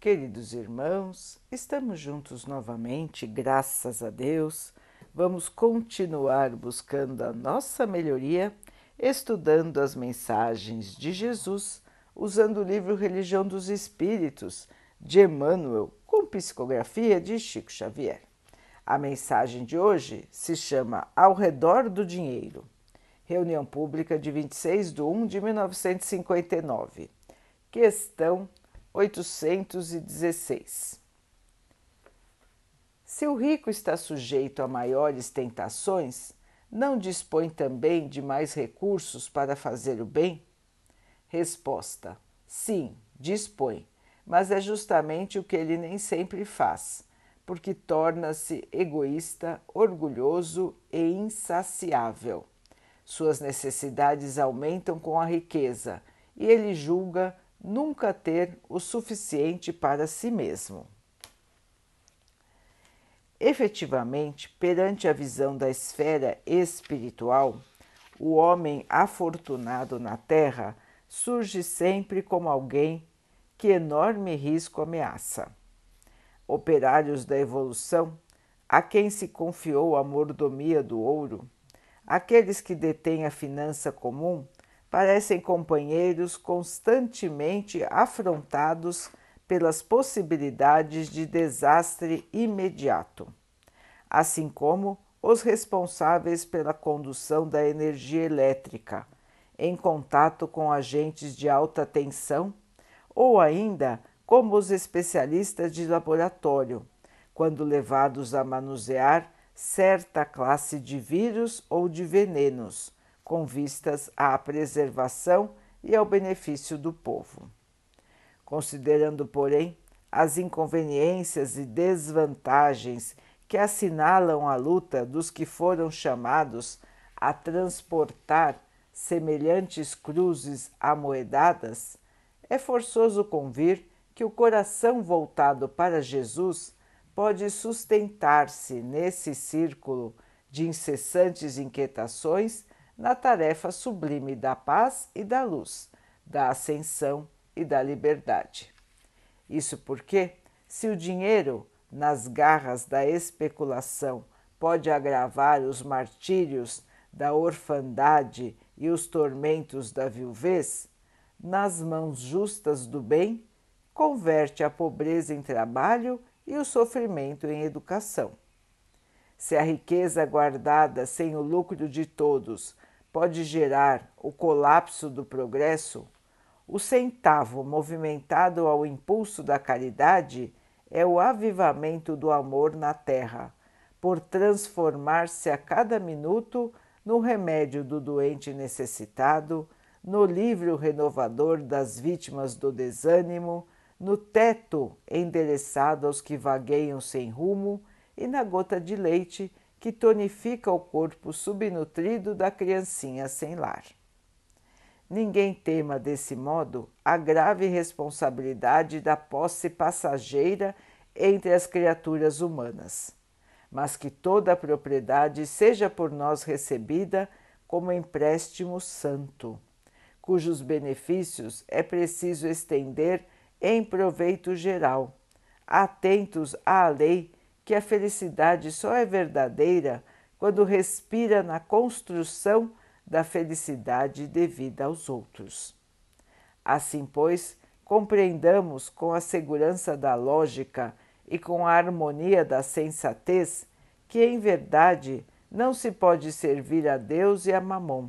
Queridos irmãos, estamos juntos novamente, graças a Deus. Vamos continuar buscando a nossa melhoria, estudando as mensagens de Jesus, usando o livro Religião dos Espíritos de Emmanuel, com psicografia de Chico Xavier. A mensagem de hoje se chama Ao Redor do Dinheiro. Reunião pública de 26 de 1 de 1959. Questão 816. Se o rico está sujeito a maiores tentações, não dispõe também de mais recursos para fazer o bem? Resposta: Sim, dispõe, mas é justamente o que ele nem sempre faz, porque torna-se egoísta, orgulhoso e insaciável. Suas necessidades aumentam com a riqueza e ele julga nunca ter o suficiente para si mesmo. Efetivamente, perante a visão da esfera espiritual, o homem afortunado na Terra surge sempre como alguém que enorme risco ameaça. Operários da evolução, a quem se confiou a mordomia do ouro, aqueles que detêm a finança comum, parecem companheiros constantemente afrontados pelas possibilidades de desastre imediato, assim como os responsáveis pela condução da energia elétrica, em contato com agentes de alta tensão, ou ainda como os especialistas de laboratório, quando levados a manusear certa classe de vírus ou de venenos com vistas à preservação e ao benefício do povo. Considerando, porém, as inconveniências e desvantagens que assinalam a luta dos que foram chamados a transportar semelhantes cruzes amoedadas, é forçoso convir que o coração voltado para Jesus pode sustentar-se nesse círculo de incessantes inquietações na tarefa sublime da paz e da luz, da ascensão e da liberdade. Isso porque, se o dinheiro, nas garras da especulação, pode agravar os martírios da orfandade e os tormentos da viuvez, nas mãos justas do bem, converte a pobreza em trabalho e o sofrimento em educação. Se a riqueza guardada sem o lucro de todos pode gerar o colapso do progresso, o centavo movimentado ao impulso da caridade é o avivamento do amor na terra, por transformar-se a cada minuto no remédio do doente necessitado, no livro renovador das vítimas do desânimo, no teto endereçado aos que vagueiam sem rumo e na gota de leite que tonifica o corpo subnutrido da criancinha sem lar. Ninguém tema desse modo a grave responsabilidade da posse passageira entre as criaturas humanas, mas que toda a propriedade seja por nós recebida como empréstimo santo, cujos benefícios é preciso estender em proveito geral, atentos à lei que a felicidade só é verdadeira quando respira na construção da felicidade devida aos outros. Assim, pois, compreendamos com a segurança da lógica e com a harmonia da sensatez que, em verdade, não se pode servir a Deus e a Mamon,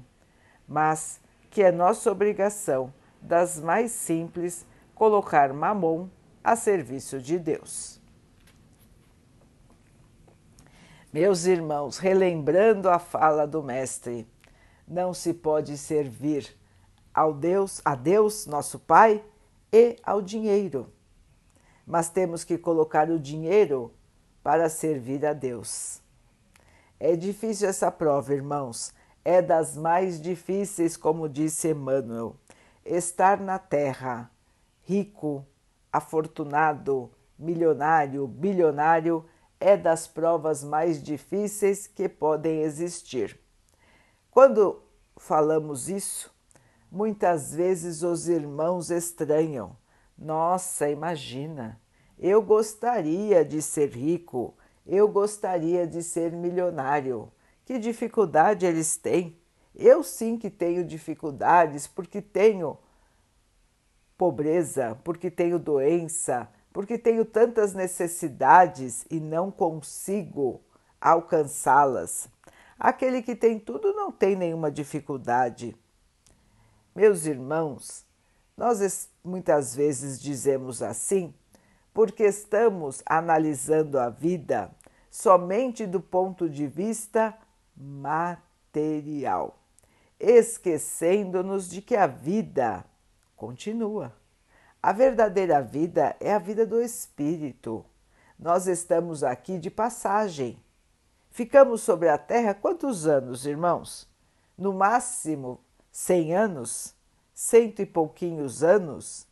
mas que é nossa obrigação, das mais simples, colocar Mamon a serviço de Deus. Meus irmãos, relembrando a fala do Mestre, não se pode servir ao Deus, a Deus, nosso Pai, e ao dinheiro. Mas temos que colocar o dinheiro para servir a Deus. É difícil essa prova, irmãos. É das mais difíceis, como disse Emmanuel. Estar na terra, rico, afortunado, milionário, bilionário, é das provas mais difíceis que podem existir. Quando falamos isso, muitas vezes os irmãos estranham. Nossa, imagina, Eu gostaria de ser rico, eu gostaria de ser milionário. Que dificuldade eles têm? Eu sim que tenho dificuldades porque tenho pobreza, porque tenho doença, porque tenho tantas necessidades e não consigo alcançá-las. Aquele que tem tudo não tem nenhuma dificuldade. Meus irmãos, nós muitas vezes dizemos assim porque estamos analisando a vida somente do ponto de vista material, esquecendo-nos de que a vida continua. A verdadeira vida é a vida do espírito. Nós estamos aqui de passagem. Ficamos sobre a terra quantos anos, irmãos? No máximo cem anos? Cento e pouquinhos anos?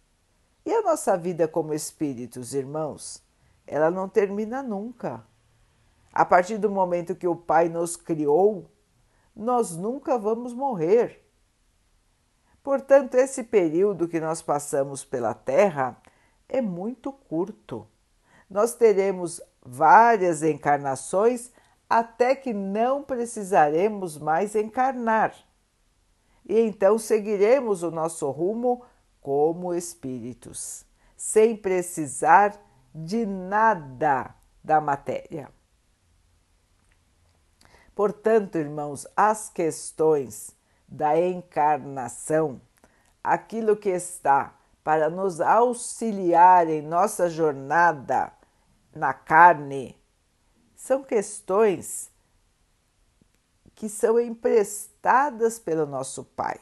E a nossa vida como espíritos, irmãos? Ela não termina nunca. A partir do momento que o Pai nos criou, nós nunca vamos morrer. Portanto, esse período que nós passamos pela Terra é muito curto. Nós teremos várias encarnações até que não precisaremos mais encarnar. E então seguiremos o nosso rumo como espíritos, sem precisar de nada da matéria. Portanto, irmãos, as questões da encarnação, aquilo que está para nos auxiliar em nossa jornada na carne, são questões que são emprestadas pelo nosso Pai.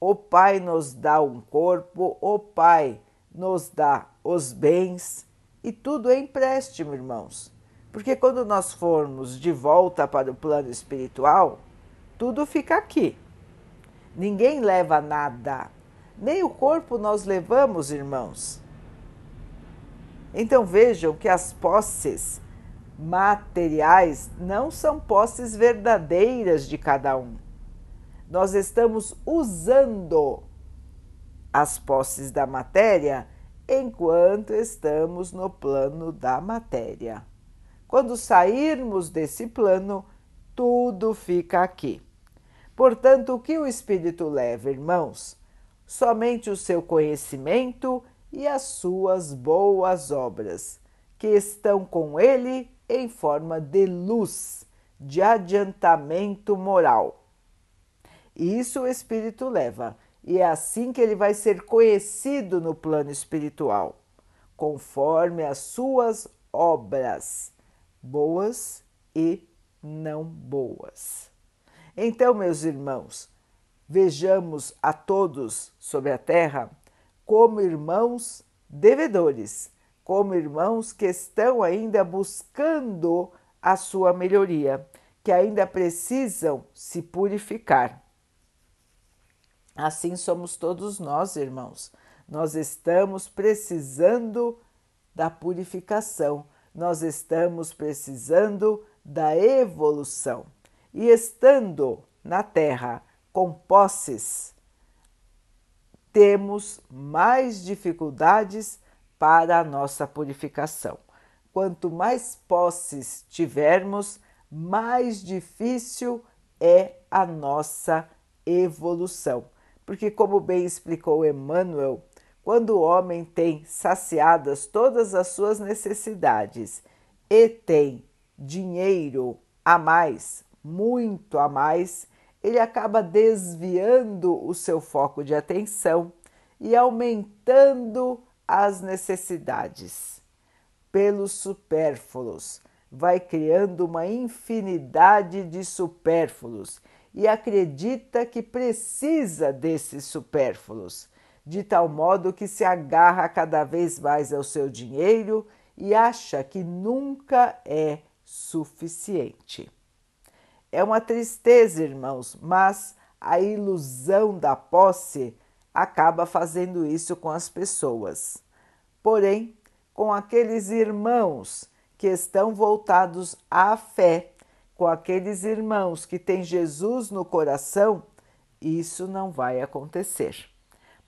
O Pai nos dá um corpo, o Pai nos dá os bens e tudo é empréstimo, irmãos. Porque quando nós formos de volta para o plano espiritual, tudo fica aqui. Ninguém leva nada, nem o corpo nós levamos, irmãos. Então vejam que as posses materiais não são posses verdadeiras de cada um. Nós estamos usando as posses da matéria enquanto estamos no plano da matéria. Quando sairmos desse plano, tudo fica aqui. Portanto, o que o espírito leva, irmãos? Somente o seu conhecimento e as suas boas obras, que estão com ele em forma de luz, de adiantamento moral. Isso o espírito leva, e é assim que ele vai ser conhecido no plano espiritual, conforme as suas obras boas e não boas. Então, meus irmãos, vejamos a todos sobre a terra como irmãos devedores, como irmãos que estão ainda buscando a sua melhoria, que ainda precisam se purificar. Assim somos todos nós, irmãos. Nós estamos precisando da purificação nós estamos precisando da evolução. E estando na Terra com posses, temos mais dificuldades para a nossa purificação. Quanto mais posses tivermos, mais difícil é a nossa evolução. Porque, como bem explicou Emmanuel, quando o homem tem saciadas todas as suas necessidades e tem dinheiro a mais, muito a mais, ele acaba desviando o seu foco de atenção e aumentando as necessidades pelos supérfluos. Vai criando uma infinidade de supérfluos e acredita que precisa desses supérfluos de tal modo que se agarra cada vez mais ao seu dinheiro e acha que nunca é suficiente. É uma tristeza, irmãos, mas a ilusão da posse acaba fazendo isso com as pessoas. Porém, com aqueles irmãos que estão voltados à fé, com aqueles irmãos que têm Jesus no coração, isso não vai acontecer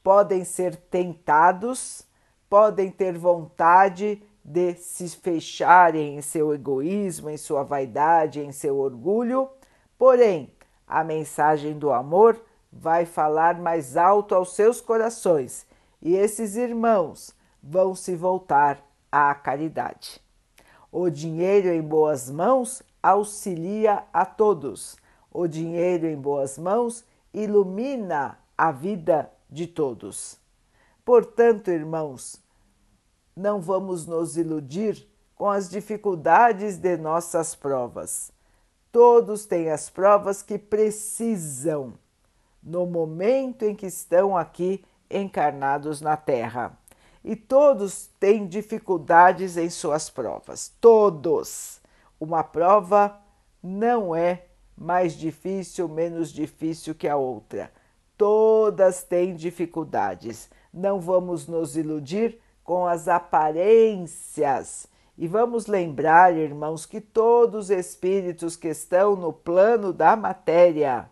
podem ser tentados podem ter vontade de se fecharem em seu egoísmo, em sua vaidade, em seu orgulho, porém, a mensagem do amor vai falar mais alto aos seus corações e esses irmãos vão se voltar à caridade. O dinheiro em boas mãos auxilia a todos. O dinheiro em boas mãos ilumina a vida de todos. Portanto, irmãos, não vamos nos iludir com as dificuldades de nossas provas. Todos têm as provas que precisam no momento em que estão aqui encarnados na Terra. E todos têm dificuldades em suas provas. Todos. Uma prova não é mais difícil, menos difícil que a outra. Todas têm dificuldades. Não vamos nos iludir com as aparências. E vamos lembrar, irmãos, que todos os espíritos que estão no plano da matéria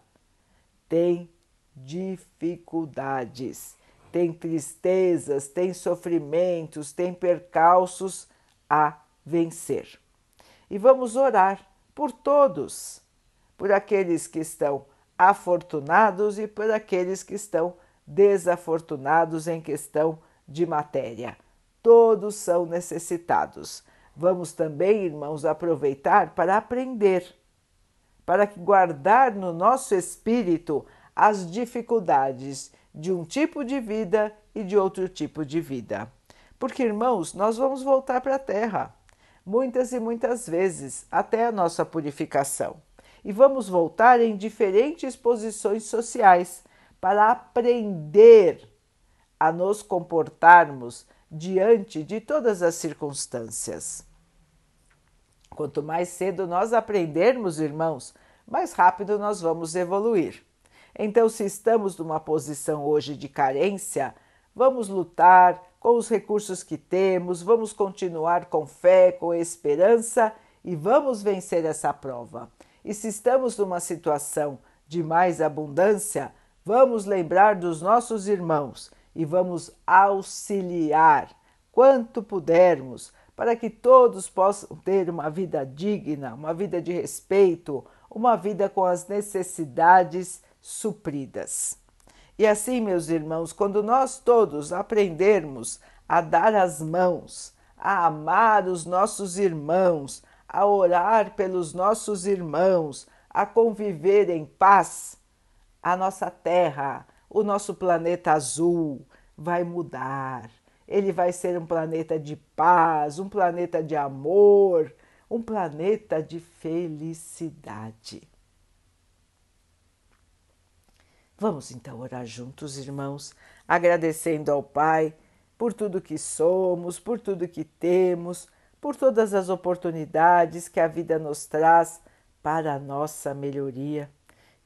têm dificuldades, têm tristezas, têm sofrimentos, têm percalços a vencer. E vamos orar por todos, por aqueles que estão afortunados e por aqueles que estão desafortunados em questão de matéria. Todos são necessitados. Vamos também, irmãos, aproveitar para aprender, para guardar no nosso espírito as dificuldades de um tipo de vida e de outro tipo de vida. Porque, irmãos, nós vamos voltar para a Terra muitas e muitas vezes até a nossa purificação. E vamos voltar em diferentes posições sociais para aprender a nos comportarmos diante de todas as circunstâncias. Quanto mais cedo nós aprendermos, irmãos, mais rápido nós vamos evoluir. Então, se estamos numa posição hoje de carência, vamos lutar com os recursos que temos, vamos continuar com fé, com esperança e vamos vencer essa prova. E se estamos numa situação de mais abundância, vamos lembrar dos nossos irmãos e vamos auxiliar quanto pudermos para que todos possam ter uma vida digna, uma vida de respeito, uma vida com as necessidades supridas. E assim, meus irmãos, quando nós todos aprendermos a dar as mãos, a amar os nossos irmãos, a orar pelos nossos irmãos, a conviver em paz, a nossa terra, o nosso planeta azul vai mudar. Ele vai ser um planeta de paz, um planeta de amor, um planeta de felicidade. Vamos então orar juntos, irmãos, agradecendo ao Pai por tudo que somos, por tudo que temos, por todas as oportunidades que a vida nos traz para a nossa melhoria.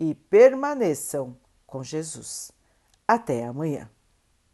e permaneçam com Jesus. Até amanhã.